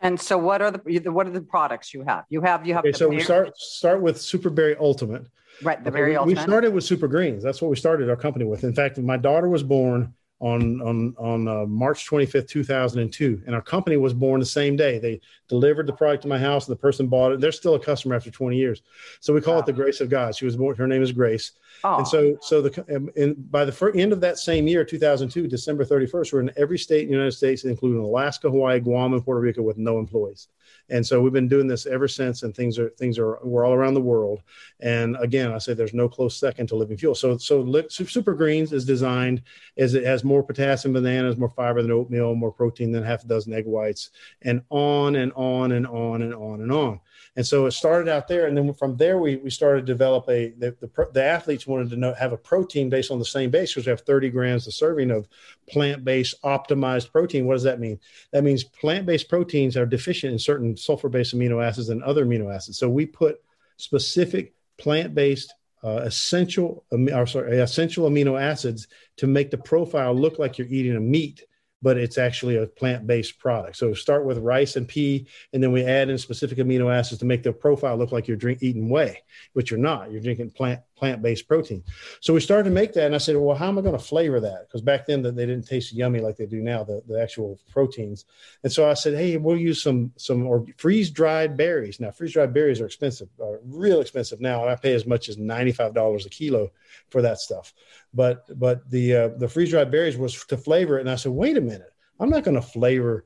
And so, what are the what are the products you have? You have you have. Okay, so we start start with Super Berry Ultimate. Right, the very we, ultimate. We started with Super Greens. That's what we started our company with. In fact, my daughter was born on on on uh, March 25th, 2002, and our company was born the same day. They delivered the product to my house, and the person bought it. They're still a customer after 20 years, so we call wow. it the grace of God. She was born. Her name is Grace, oh. and so so the um, and by the first, end of that same year, 2002, December 31st, we're in every state in the United States, including Alaska, Hawaii, Guam, and Puerto Rico, with no employees. And so we've been doing this ever since and things are things are we're all around the world. And again i say there's no close second to living fuel. So so super greens is designed as it has more potassium bananas more fiber than oatmeal more protein than half a dozen egg whites and on and on and on and on and on and so it started out there, and then from there we, we started to develop a the, the, the athletes wanted to know have a protein based on the same base because we have 30 grams a serving of plant-based optimized protein. What does that mean? That means plant-based proteins are deficient in certain sulfur-based amino acids and other amino acids. So we put specific plant-based uh, essential, or sorry, essential amino acids to make the profile look like you're eating a meat but it's actually a plant-based product. So start with rice and pea, and then we add in specific amino acids to make the profile look like you're drink, eating whey, which you're not. You're drinking plant plant-based protein. So we started to make that, and I said, well, how am I going to flavor that? Because back then they didn't taste yummy like they do now, the, the actual proteins. And so I said, hey, we'll use some some or freeze-dried berries. Now freeze-dried berries are expensive, are real expensive now, I pay as much as ninety-five dollars a kilo for that stuff. But but the uh, the freeze-dried berries was to flavor it, and I said, wait a minute, I'm not going to flavor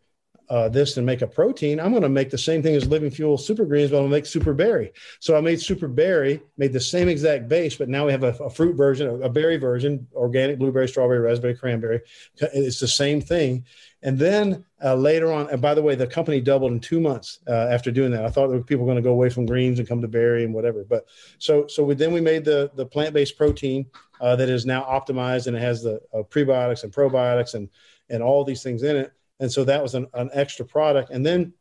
uh, this and make a protein. I'm going to make the same thing as Living Fuel Super Greens, but I'm going to make Super Berry. So I made Super Berry, made the same exact base, but now we have a, a fruit version, a berry version, organic blueberry, strawberry, raspberry, cranberry. It's the same thing. And then uh, later on, and by the way, the company doubled in two months uh, after doing that. I thought people were going to go away from greens and come to berry and whatever. But so so we, then we made the the plant based protein uh, that is now optimized and it has the uh, prebiotics and probiotics and and all these things in it. And so that was an, an extra product. And then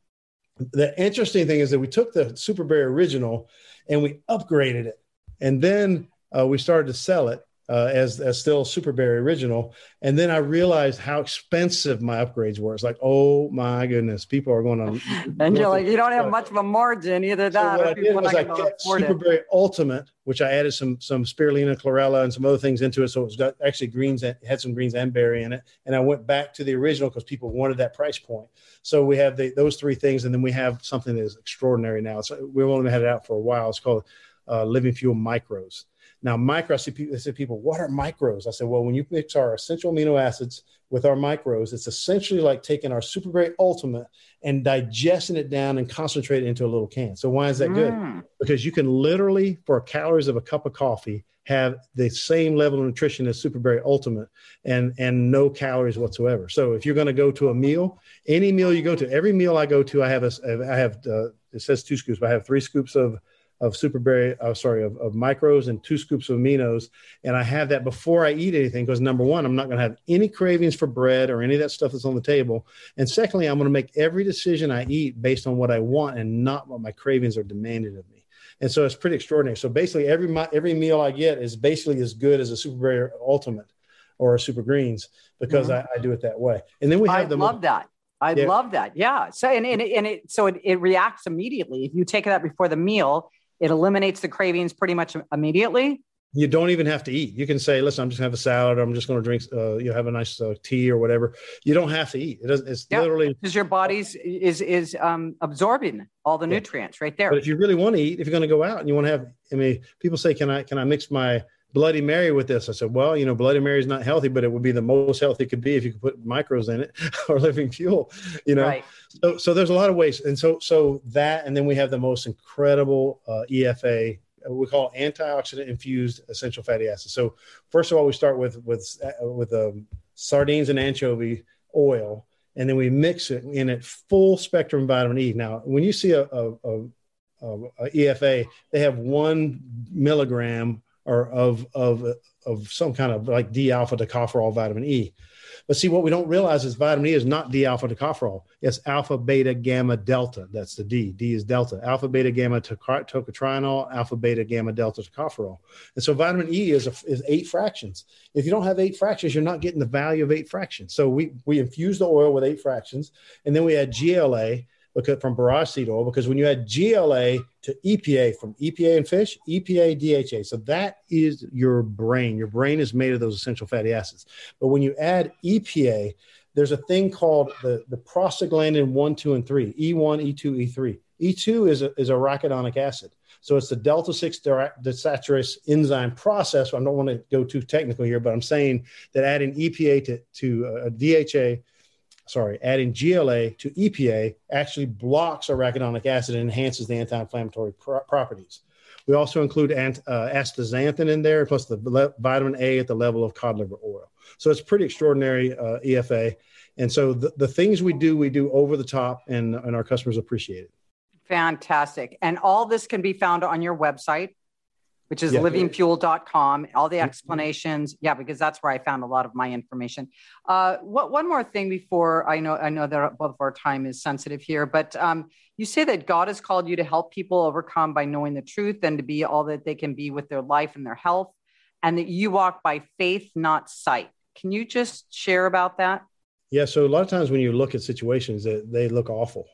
the interesting thing is that we took the Super Berry Original and we upgraded it. And then uh, we started to sell it uh, as as still Super Berry original. And then I realized how expensive my upgrades were. It's like, oh my goodness, people are going to. and you're like, you don't have much of a margin either. So that what I did was I kept Super Berry Ultimate, which I added some some spirulina, chlorella, and some other things into it. So it was got actually greens, had some greens and berry in it. And I went back to the original because people wanted that price point. So we have the, those three things, and then we have something that is extraordinary now. So we've only had it out for a while. It's called uh, Living Fuel Micros Now, micro, I see people, I say people, what are micros? I said, well, when you mix our essential amino acids with our micros, it's essentially like taking our super great ultimate and digesting it down and concentrate it into a little can. So why is that mm. good? Because you can literally, for calories of a cup of coffee, have the same level of nutrition as Superberry Ultimate and and no calories whatsoever. So if you're going to go to a meal, any meal you go to, every meal I go to, I have a I have uh, it says two scoops, but I have three scoops of of superberry, uh, sorry, of, of micros and two scoops of aminos. And I have that before I eat anything because number one, I'm not going to have any cravings for bread or any of that stuff that's on the table. And secondly, I'm going to make every decision I eat based on what I want and not what my cravings are demanding of me and so it's pretty extraordinary. So basically, every every meal I get is basically as good as a Super Ultimate or a Super Greens because mm-hmm. I, I, do it that way. And then we have I the love that. I yeah. love that. Yeah. So and, and, and it so it, it reacts immediately. If you take that before the meal, it eliminates the cravings pretty much immediately you don't even have to eat. You can say, "Listen, I'm just gonna have a salad. I'm just gonna drink, uh, you know, have a nice uh, tea or whatever." You don't have to eat. It doesn't. it's yeah, literally because your body's is is um, absorbing all the yeah. nutrients right there. But if you really want to eat, if you're going to go out and you want to have, I mean, people say, "Can I can I mix my Bloody Mary with this?" I said, "Well, you know, Bloody Mary is not healthy, but it would be the most healthy it could be if you could put micros in it or living fuel." You know, right. so so there's a lot of ways, and so so that, and then we have the most incredible uh, EFA we call antioxidant infused essential fatty acids. So first of all, we start with with uh, with um, sardines and anchovy oil, and then we mix it in it full spectrum vitamin E. Now, when you see a, a, a, a EFA, they have one milligram or of of of some kind of like D alpha tocopherol vitamin E. But see, what we don't realize is vitamin E is not D alpha tocopherol. It's alpha, beta, gamma, delta. That's the D. D is delta. Alpha, beta, gamma, tocotrienol, alpha, beta, gamma, delta tocopherol. And so vitamin E is, a, is eight fractions. If you don't have eight fractions, you're not getting the value of eight fractions. So we, we infuse the oil with eight fractions, and then we add GLA because from borage seed oil because when you add GLA to EPA from EPA and fish, EPA, DHA. So that is your brain. Your brain is made of those essential fatty acids. But when you add EPA, there's a thing called the, the prostaglandin 1, 2, and 3, E1, E2, E3. E2 is a, is a arachidonic acid. So it's the delta 6 desaturase enzyme process. I don't want to go too technical here, but I'm saying that adding EPA to, to uh, DHA sorry, adding GLA to EPA actually blocks arachidonic acid and enhances the anti-inflammatory pro- properties. We also include ant, uh, astaxanthin in there, plus the le- vitamin A at the level of cod liver oil. So it's pretty extraordinary uh, EFA. And so the, the things we do, we do over the top, and, and our customers appreciate it. Fantastic. And all this can be found on your website, which is yeah. livingfuel.com. All the mm-hmm. explanations. Yeah, because that's where I found a lot of my information. Uh, what, one more thing before I know, I know that both of our time is sensitive here, but um, you say that God has called you to help people overcome by knowing the truth and to be all that they can be with their life and their health, and that you walk by faith, not sight. Can you just share about that? Yeah. So a lot of times when you look at situations that they look awful,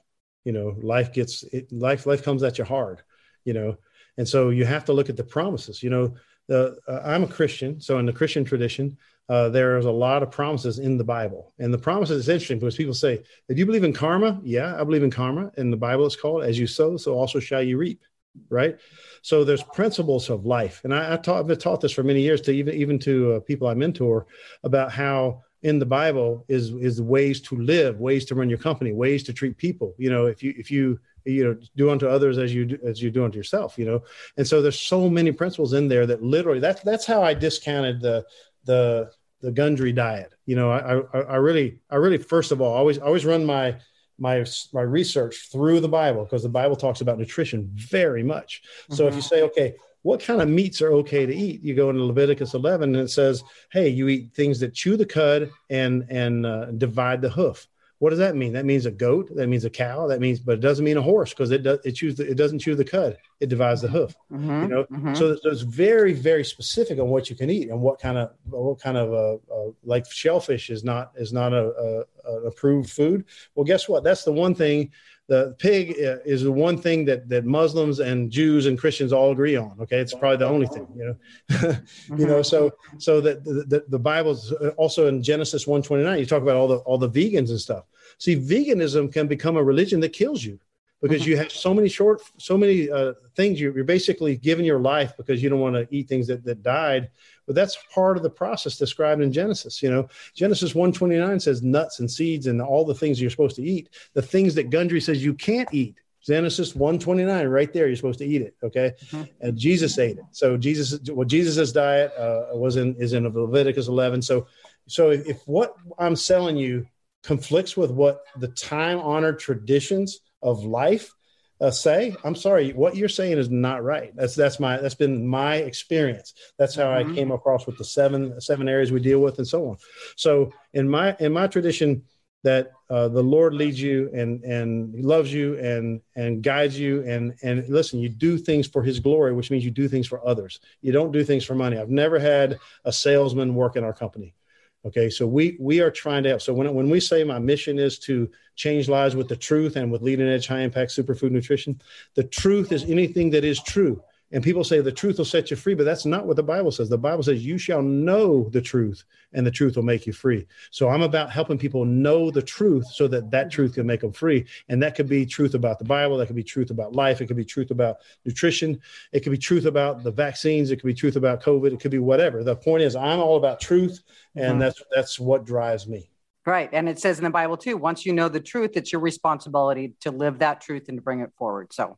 you know, life gets it, life, life comes at you hard, you know, and so you have to look at the promises. You know, the, uh, I'm a Christian, so in the Christian tradition, uh, there's a lot of promises in the Bible. And the promises is interesting because people say, Do you believe in karma? Yeah, I believe in karma. In the Bible, it's called as you sow, so also shall you reap. Right. So there's principles of life. And I, I taught, I've been taught this for many years to even, even to uh, people I mentor about how in the Bible is, is ways to live, ways to run your company, ways to treat people. You know, if you, if you, you know do unto others as you do, as you do unto yourself you know and so there's so many principles in there that literally that's that's how i discounted the the the gundry diet you know i i, I really i really first of all always always run my my my research through the bible because the bible talks about nutrition very much mm-hmm. so if you mm-hmm. say okay what kind of meats are okay to eat you go into leviticus 11 and it says hey you eat things that chew the cud and and uh, divide the hoof what does that mean? That means a goat. That means a cow. That means, but it doesn't mean a horse because it does. It chews. The, it doesn't chew the cud. It divides the hoof. Mm-hmm, you know. Mm-hmm. So it's very, very specific on what you can eat and what kind of what kind of uh, uh, like shellfish is not is not a, a, a approved food. Well, guess what? That's the one thing the pig uh, is the one thing that that Muslims and Jews and Christians all agree on. Okay, it's probably the only thing, you know. you know, so so that the, the, the Bible's also in Genesis one twenty nine. You talk about all the all the vegans and stuff. See, veganism can become a religion that kills you because mm-hmm. you have so many short, so many uh, things. You're, you're basically giving your life because you don't want to eat things that, that died. But that's part of the process described in Genesis. You know, Genesis 129 says nuts and seeds and all the things you're supposed to eat. The things that Gundry says you can't eat. Genesis 129, right there, you're supposed to eat it. Okay. Mm-hmm. And Jesus ate it. So Jesus, well, Jesus's diet uh, was in, is in Leviticus 11. So, so if, if what I'm selling you conflicts with what the time honored traditions of life uh, say, I'm sorry, what you're saying is not right. That's that's my that's been my experience. That's how mm-hmm. I came across with the seven seven areas we deal with and so on. So in my in my tradition, that uh, the Lord leads you and and loves you and and guides you and and listen, you do things for His glory, which means you do things for others. You don't do things for money. I've never had a salesman work in our company. Okay, so we we are trying to help. So when when we say my mission is to change lives with the truth and with leading edge high impact superfood nutrition, the truth is anything that is true. And people say the truth will set you free, but that's not what the Bible says. The Bible says you shall know the truth and the truth will make you free. So I'm about helping people know the truth so that that truth can make them free. And that could be truth about the Bible. That could be truth about life. It could be truth about nutrition. It could be truth about the vaccines. It could be truth about COVID. It could be whatever. The point is I'm all about truth. And mm-hmm. that's, that's what drives me. Right. And it says in the Bible too, once you know the truth, it's your responsibility to live that truth and to bring it forward. So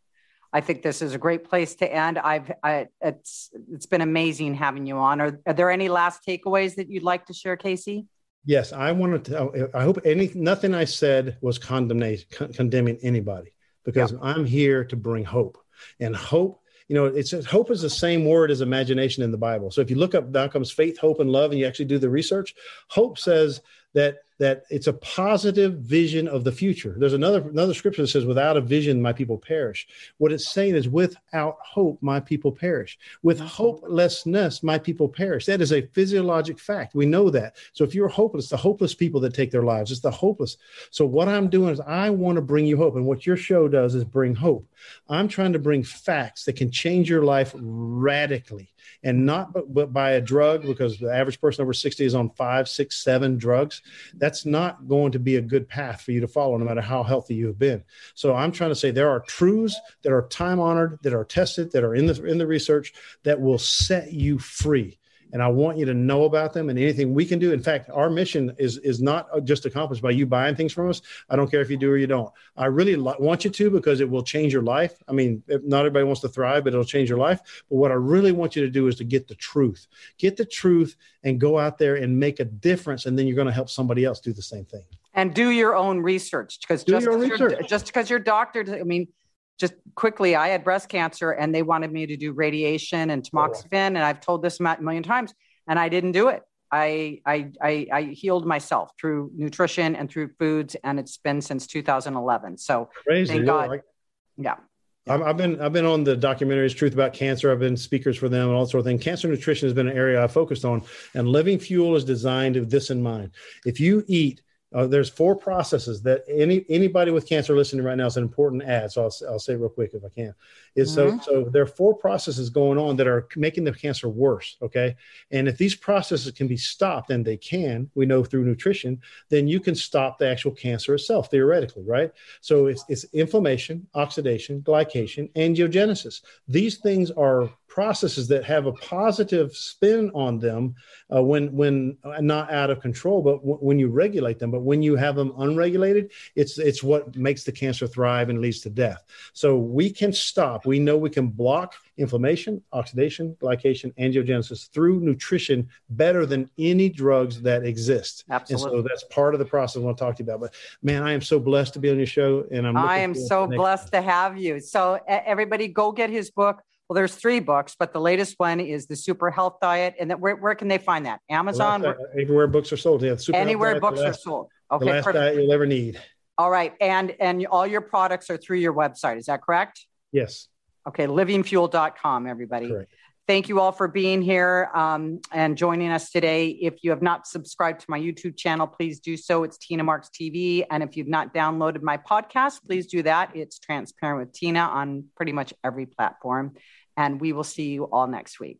I think this is a great place to end. I've I, it's it's been amazing having you on. Are, are there any last takeaways that you'd like to share, Casey? Yes, I wanted to. I hope any nothing I said was condemnation, con- condemning anybody, because yeah. I'm here to bring hope, and hope. You know, it's hope is the same word as imagination in the Bible. So if you look up Malcolm's faith, hope, and love, and you actually do the research, hope says that that it's a positive vision of the future. There's another another scripture that says, "Without a vision, my people perish." What it's saying is, "Without hope, my people perish. With hopelessness, my people perish." That is a physiologic fact. We know that. So if you're hopeless, the hopeless people that take their lives, it's the hopeless. So what I'm doing is I want to bring you hope, and what your show does is bring hope. I'm trying to bring facts that can change your life radically and not but, but by a drug because the average person over 60 is on five six seven drugs that's not going to be a good path for you to follow no matter how healthy you have been. So i'm trying to say there are truths that are time honored that are tested that are in the in the research that will set you free and I want you to know about them and anything we can do. In fact, our mission is is not just accomplished by you buying things from us. I don't care if you do or you don't. I really lo- want you to because it will change your life. I mean, not everybody wants to thrive, but it'll change your life. But what I really want you to do is to get the truth, get the truth, and go out there and make a difference, and then you're going to help somebody else do the same thing. And do your own research because just, just because you're doctor, I mean just quickly, I had breast cancer and they wanted me to do radiation and oh, tamoxifen. And I've told this a million times and I didn't do it. I, I, I, I, healed myself through nutrition and through foods, and it's been since 2011. So Crazy. thank God. Like, yeah. I've been I've been on the documentaries Truth About Cancer. I've been speakers for them and all sort of thing. Cancer nutrition has been an area I focused on, and Living Fuel is designed with this in mind. If you eat uh, there's four processes that any anybody with cancer listening right now is an important ad. So I'll, I'll say real quick if I can. Is mm-hmm. so so there are four processes going on that are making the cancer worse. Okay, and if these processes can be stopped, and they can, we know through nutrition, then you can stop the actual cancer itself theoretically, right? So it's it's inflammation, oxidation, glycation, angiogenesis. These things are processes that have a positive spin on them uh, when when uh, not out of control, but w- when you regulate them. But when you have them unregulated, it's it's what makes the cancer thrive and leads to death. So we can stop. We know we can block inflammation, oxidation, glycation, angiogenesis through nutrition better than any drugs that exist. Absolutely. And so that's part of the process I want to talk to you about. But man, I am so blessed to be on your show, and I'm. I am so blessed time. to have you. So everybody, go get his book well, there's three books, but the latest one is the Super Health Diet. And that, where, where can they find that? Amazon? Last, uh, everywhere books are sold. Yeah, Super anywhere books last, are sold. Okay, the last perfect. diet you'll ever need. All right, and and all your products are through your website. Is that correct? Yes. Okay, livingfuel.com, everybody. Correct. Thank you all for being here um, and joining us today. If you have not subscribed to my YouTube channel, please do so. It's Tina Marks TV. And if you've not downloaded my podcast, please do that. It's Transparent with Tina on pretty much every platform. And we will see you all next week.